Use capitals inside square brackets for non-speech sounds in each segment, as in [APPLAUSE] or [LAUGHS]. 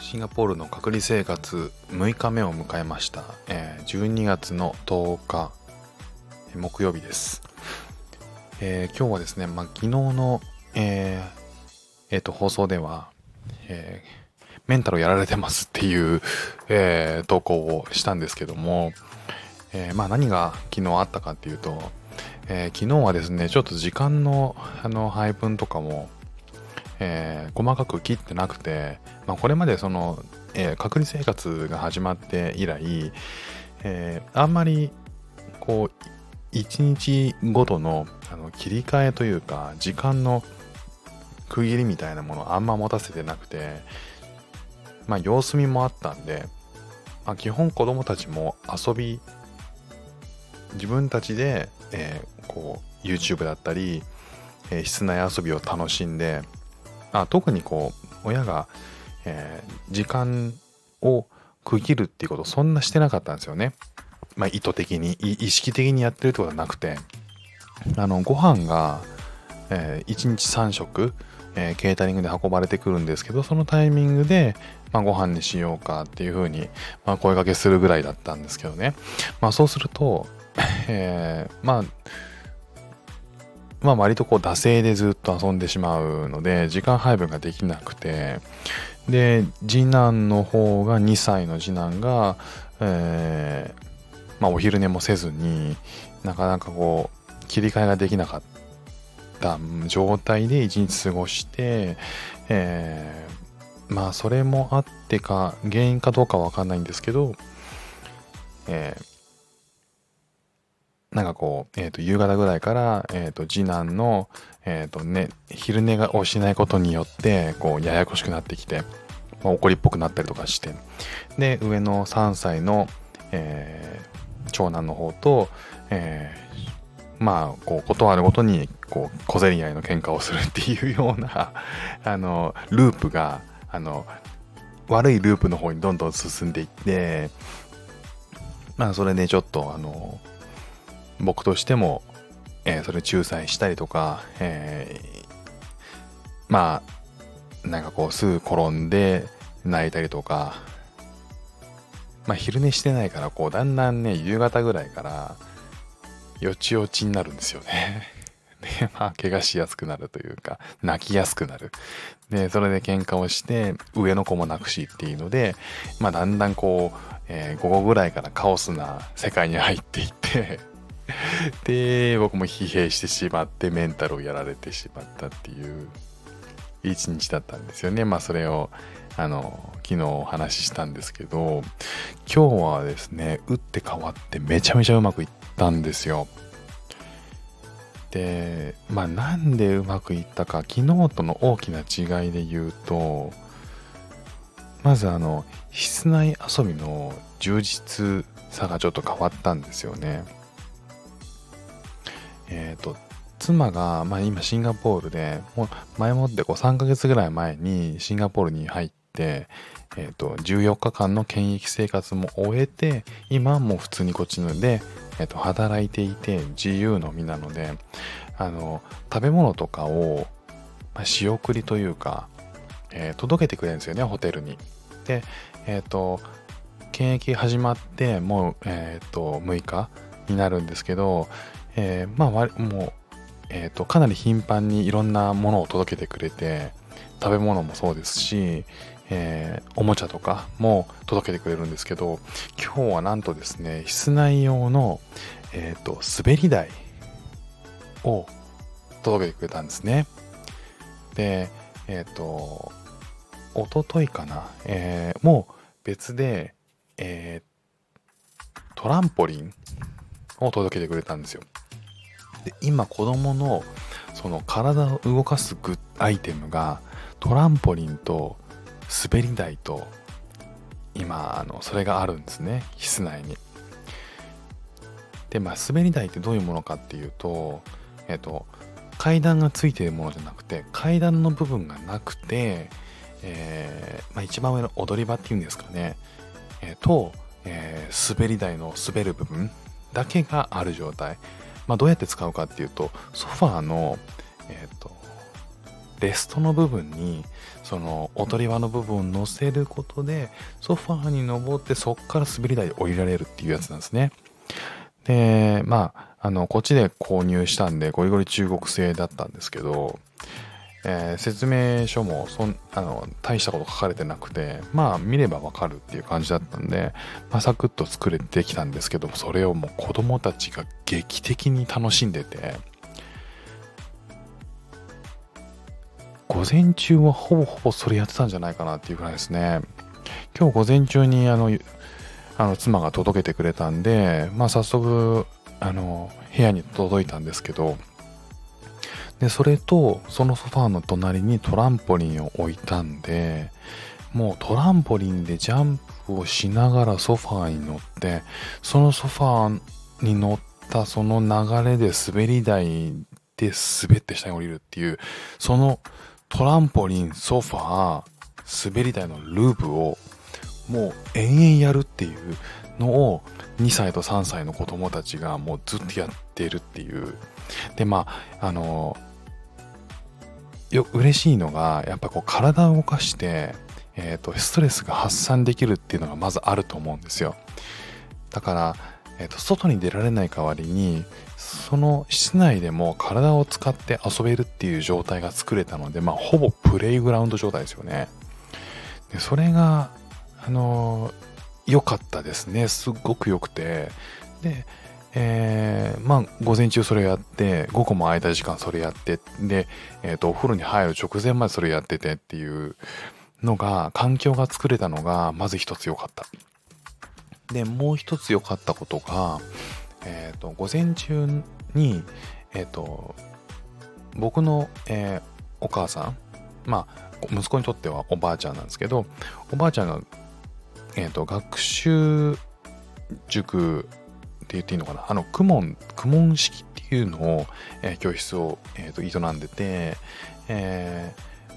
シンガポールの隔離生活6日目を迎えました、え、12月の10日木曜日です、えー、今日はですね、まあ、昨日の、えーえー、と放送では、えー、メンタルやられてますっていう、えー、投稿をしたんですけども、えー、まあ何が昨日あったかっていうと、えー、昨日はですねちょっと時間のあの配分とかもえー、細かく切ってなくて、まあ、これまでその、えー、隔離生活が始まって以来、えー、あんまりこう一日ごとのあの切り替えというか時間の区切りみたいなものをあんま持たせてなくてまあ様子見もあったんで、まあ、基本子供たちも遊び自分たちで、えー、こう YouTube だったり、えー、室内遊びを楽しんであ特にこう親が、えー、時間を区切るっていうことそんなしてなかったんですよね。まあ、意図的に意識的にやってるってことはなくてあのご飯が、えー、1日3食、えー、ケータリングで運ばれてくるんですけどそのタイミングで、まあ、ご飯にしようかっていうふうに、まあ、声かけするぐらいだったんですけどね、まあ、そうすると、えー、まあまあ割とこう惰性でずっと遊んでしまうので時間配分ができなくて。で次男の方が2歳の次男が、えー、まあお昼寝もせずになかなかこう切り替えができなかった状態で一日過ごして、えー、まあそれもあってか原因かどうかわかんないんですけど、えーなんかこう、え、ー、と、夕方ぐらいから、え、ー、と、次男の、え、ー、とね、昼寝をしないことによって、こう、ややこしくなってきて、まあ、怒りっぽくなったりとかして、で、上の3歳の、えー、長男の方と、えー、まあ、こう、断るごとに、こう、小競り合いの喧嘩をするっていうような、[LAUGHS] あの、ループが、あの、悪いループの方にどんどん進んでいって、まあ、それでちょっと、あの、僕としても、えー、それ仲裁したりとか、えー、まあ、なんかこう、すぐ転んで泣いたりとか、まあ、昼寝してないから、こう、だんだんね、夕方ぐらいから、よちよちになるんですよね。[LAUGHS] で、まあ、怪我しやすくなるというか、泣きやすくなる。で、それで喧嘩をして、上の子も泣くしっていうので、まあ、だんだんこう、えー、午後ぐらいからカオスな世界に入っていって [LAUGHS] で、僕も疲弊してしまってメンタルをやられてしまったっていう一日だったんですよね。まあそれをあの昨日お話ししたんですけど今日はですね打って変わってめちゃめちゃうまくいったんですよ。でまあなんでうまくいったか昨日との大きな違いで言うとまずあの室内遊びの充実さがちょっと変わったんですよね。えっ、ー、と、妻が、まあ、今シンガポールで、もう前もってこう3ヶ月ぐらい前にシンガポールに入って、えっ、ー、と、14日間の検疫生活も終えて、今もう普通にこっちので、え、ー、と、働いていて自由の身なので、あの、食べ物とかを、まあ、仕送りというか、えー、届けてくれるんですよね、ホテルに。で、えっ、と、検疫始まってもう、えっ、と、6日になるんですけど、えー、まあもう、えーと、かなり頻繁にいろんなものを届けてくれて食べ物もそうですし、えー、おもちゃとかも届けてくれるんですけど今日はなんとですね室内用の、えーと、滑り台を届けてくれたんですね。でえっ、ー、とおとといかな、えー、もう別で、えー、トランポリンを届けてくれたんですよ。で今子供のその体を動かすグアイテムがトランポリンと滑り台と今あのそれがあるんですね。室内に。でまあ滑り台ってどういうものかっていうとえっ、と階段がついているものじゃなくて階段の部分がなくて、えーまあ、一番上の踊り場っていうんですかね、えー、と、えー、滑り台の滑る部分だけがある状態、まあ、どうやって使うかっていうとソファーの、えーとレストの部分にそのおとり場の部分を乗せることでソファーに登ってそっから滑り台で降りられるっていうやつなんですね。でまああのこっちで購入したんでゴリゴリ中国製だったんですけど、えー、説明書もそんあの大したこと書かれてなくてまあ見ればわかるっていう感じだったんで、まあ、サクッと作れてきたんですけどそれをもう子供たちが劇的に楽しんでて午前中はほぼほぼそれやってたんじゃないかなっていうぐらいですね。今日午前中にあの、あの妻が届けてくれたんで、まあ早速、あの、部屋に届いたんですけど、で、それと、そのソファーの隣にトランポリンを置いたんで、もうトランポリンでジャンプをしながらソファーに乗って、そのソファーに乗ったその流れで滑り台で滑って下に降りるっていう、そのトランポリン、ソファー、滑り台のループをもう延々やるっていうのを2歳と3歳の子供たちがもうずっとやってるっていう。で、まあ、あの、よ、嬉しいのが、やっぱこう体を動かして、え、ー、と、ストレスが発散できるっていうのがまずあると思うんですよ。だから、え、ー、と、外に出られない代わりに、その室内でも体を使って遊べるっていう状態が作れたので、まあ、ほぼプレイグラウンド状態ですよね。でそれが、あの、良かったですね。すっごく良くて。で、えー、まあ、午前中それやって、午後も空いた時間それやって、で、えっ、ー、と、お風呂に入る直前までそれやっててっていうのが、環境が作れたのが、まず一つ良かった。で、もう一つ良かったことが、えっ、ー、と、午前中に、えっ、と、僕の、えー、お母さん、まあ、息子にとってはおばあちゃんなんですけど、おばあちゃんが、えっ、と、学習塾って言っていいのかな？あの、公文、公文式っていうのを、え教室を、えーと、営んでて、え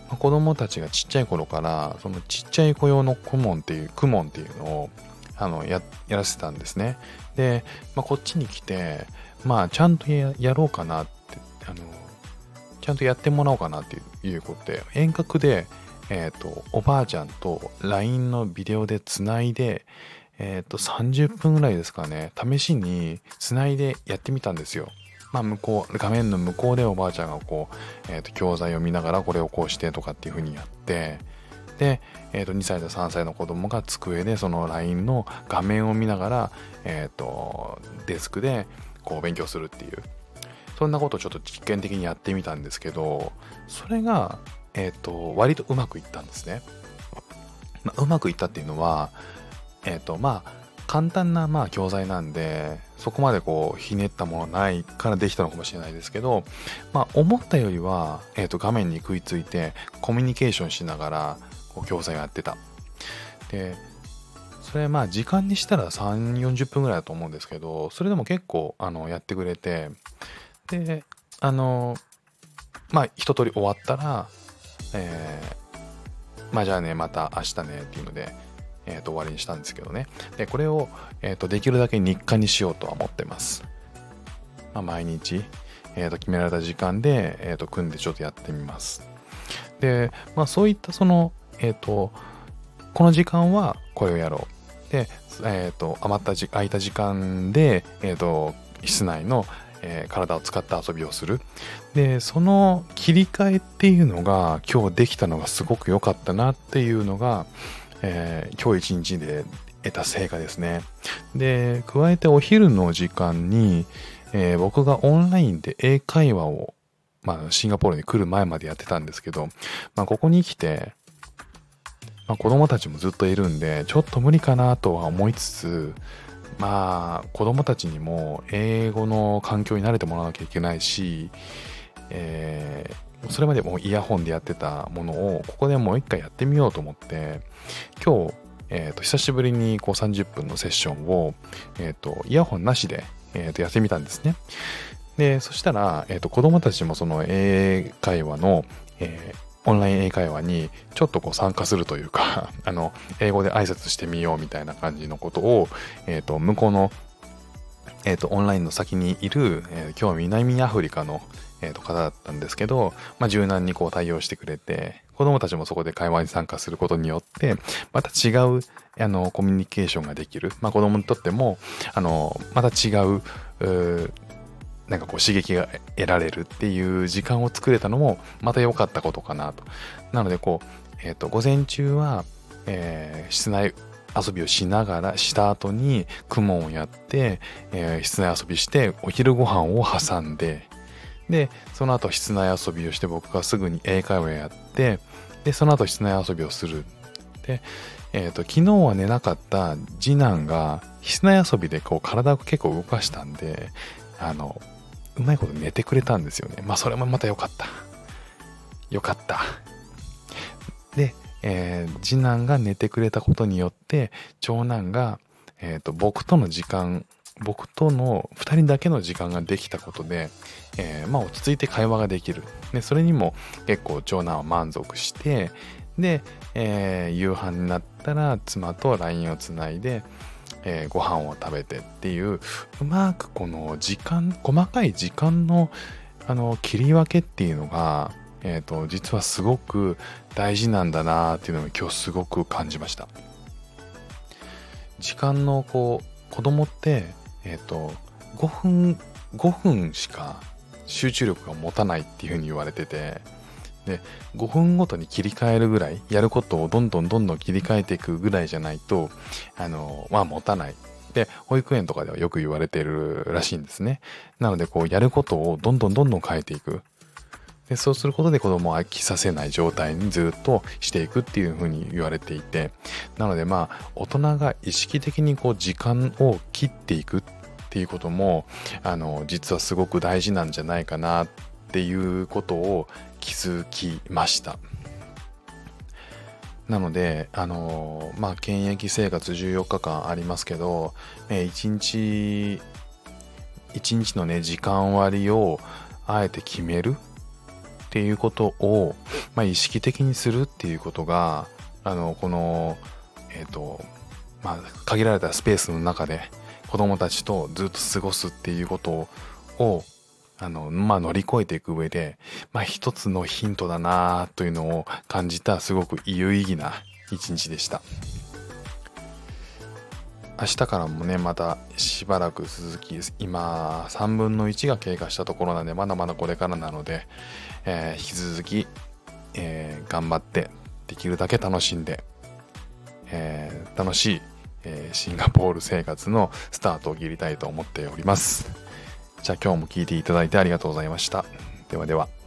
まあ、子供たちがちっちゃい頃から、そのちっちゃい子用の公文っていう、公文っていうのを、あのややらせてたんですね。で、まあ、こっちに来て、まあ、ちゃんとやろうかなって、あの、ちゃんとやってもらおうかなっていうことで、遠隔で、えっ、ー、と、おばあちゃんと LINE のビデオでつないで、えっ、ー、と、30分ぐらいですかね、試しにつないでやってみたんですよ。まあ、向こう、画面の向こうでおばあちゃんがこう、えっ、ー、と、教材を見ながらこれをこうしてとかっていう風にやって、で、えー、と2歳と3歳の子供が机でその LINE の画面を見ながら、えー、とデスクでこう勉強するっていう。そんなことをちょっと実験的にやってみたんですけどそれが、えー、と割とうまくいったんですね、まあ、うまくいったっていうのはえっ、ー、とまあ簡単なまあ教材なんでそこまでこうひねったものないからできたのかもしれないですけどまあ思ったよりは、えー、と画面に食いついてコミュニケーションしながらこう教材をやってた。で、それまあ時間にしたら3、40分ぐらいだと思うんですけど、それでも結構あのやってくれて、で、あの、まあ一通り終わったら、えー、まあじゃあね、また明日ねっていうので、え、ー、と終わりにしたんですけどね。で、これを、え、ー、とできるだけ日課にしようとは思ってます。まあ毎日、えっ、と決められた時間で、えっ、と組んでちょっとやってみます。で、まあそういったその、えっ、ー、と、この時間はこれをやろう。で、えっ、ー、と、余ったじ、空いた時間で、えっ、ー、と、室内の、え体を使った遊びをする。で、その切り替えっていうのが今日できたのがすごく良かったなっていうのが、え今日一日で得た成果ですね。で、加えてお昼の時間に、え僕がオンラインで英会話をまあ、シンガポールに来る前までやってたんですけど、まあ、ここに来て、まあ、子供たちもずっといるんで、ちょっと無理かなとは思いつつ、まあ、子供たちにも英語の環境に慣れてもらわなきゃいけないし、えー、それまでもイヤホンでやってたものを、ここでもう一回やってみようと思って、今日、えー、と久しぶりにこう30分のセッションを、えー、とイヤホンなしで、えー、とやってみたんですね。で、そしたら、えー、と子供たちもその英会話の、えーオンライン英会話にちょっとこう参加するというか [LAUGHS] あの、英語で挨拶してみようみたいな感じのことを、えっ、ー、と、向こうの、えっ、ー、と、オンラインの先にいる、えー、今日は南アフリカの、えー、と方だったんですけど、まあ、柔軟にこう対応してくれて、子供たちもそこで会話に参加することによって、また違う、あの、コミュニケーションができる。まあ、子供にとっても、あの、また違う、うなんかこう刺激が得られるっていう時間を作れたのもまた良かったことかなと。なのでこう、えっ、ー、と、午前中は、えー、室内遊びをしながらした後に雲をやって、えー、室内遊びしてお昼ご飯を挟んででその後室内遊びをして僕がすぐに英会話やってでその後室内遊びをするで、えーと、昨日は寝なかった次男が室内遊びでこう体を結構動かしたんであのうまいこと寝てくれたんですよね。まあそれもまた良かった。良かった。で、えー、次男が寝てくれたことによって長男が、えーと、僕との時間僕との2人だけの時間ができたことで、えー、まあ落ち着いて会話ができる。で、それにも結構長男は満足して、で、えー、夕飯になったら妻と LINE をつないで、えー、ご飯を食べてっていううまくこの時間細かい時間のあの切り分けっていうのが、えーと、実はすごく大事なんだなっていうのを今日すごく感じました時間のこう子供ってえっ、ー、と5分5分しか集中力が持たないっていうふうに言われててで5分ごとに切り替えるぐらいやることをどんどんどんどん切り替えていくぐらいじゃないとあのまあ持たない。で保育園とかではよく言われてるらしいんですね。なのでこうやることをどんどんどんどん変えていく。でそうすることで子供を飽きさせない状態にずっとしていくっていうふうに言われていてなのでまあ大人が意識的にこう時間を切っていくっていうこともあの実はすごく大事なんじゃないかなっていうことを気づきました。なので、あのまあ、検疫生活14日間ありますけど、え1日、1日のね、時間割をあえて決めるっていうことを、まあ、意識的にするっていうことが、あの、この、え、ー、と、まあ、限られたスペースの中で子供たちとずっと過ごすっていうことをあの、まあ、乗り越えていく上で、まあ、一つのヒントだなというのを感じたすごく有意義な一日でした。明日からもね、またしばらく続き、今、3分の1が経過したところなんで、まだまだこれからなので、えー、引き続き、えー、頑張って、できるだけ楽しんで、えー、楽しい、えシンガポール生活のスタートを切りたいと思っております。じゃあ今日も聴いていただいてありがとうございました。ではでは。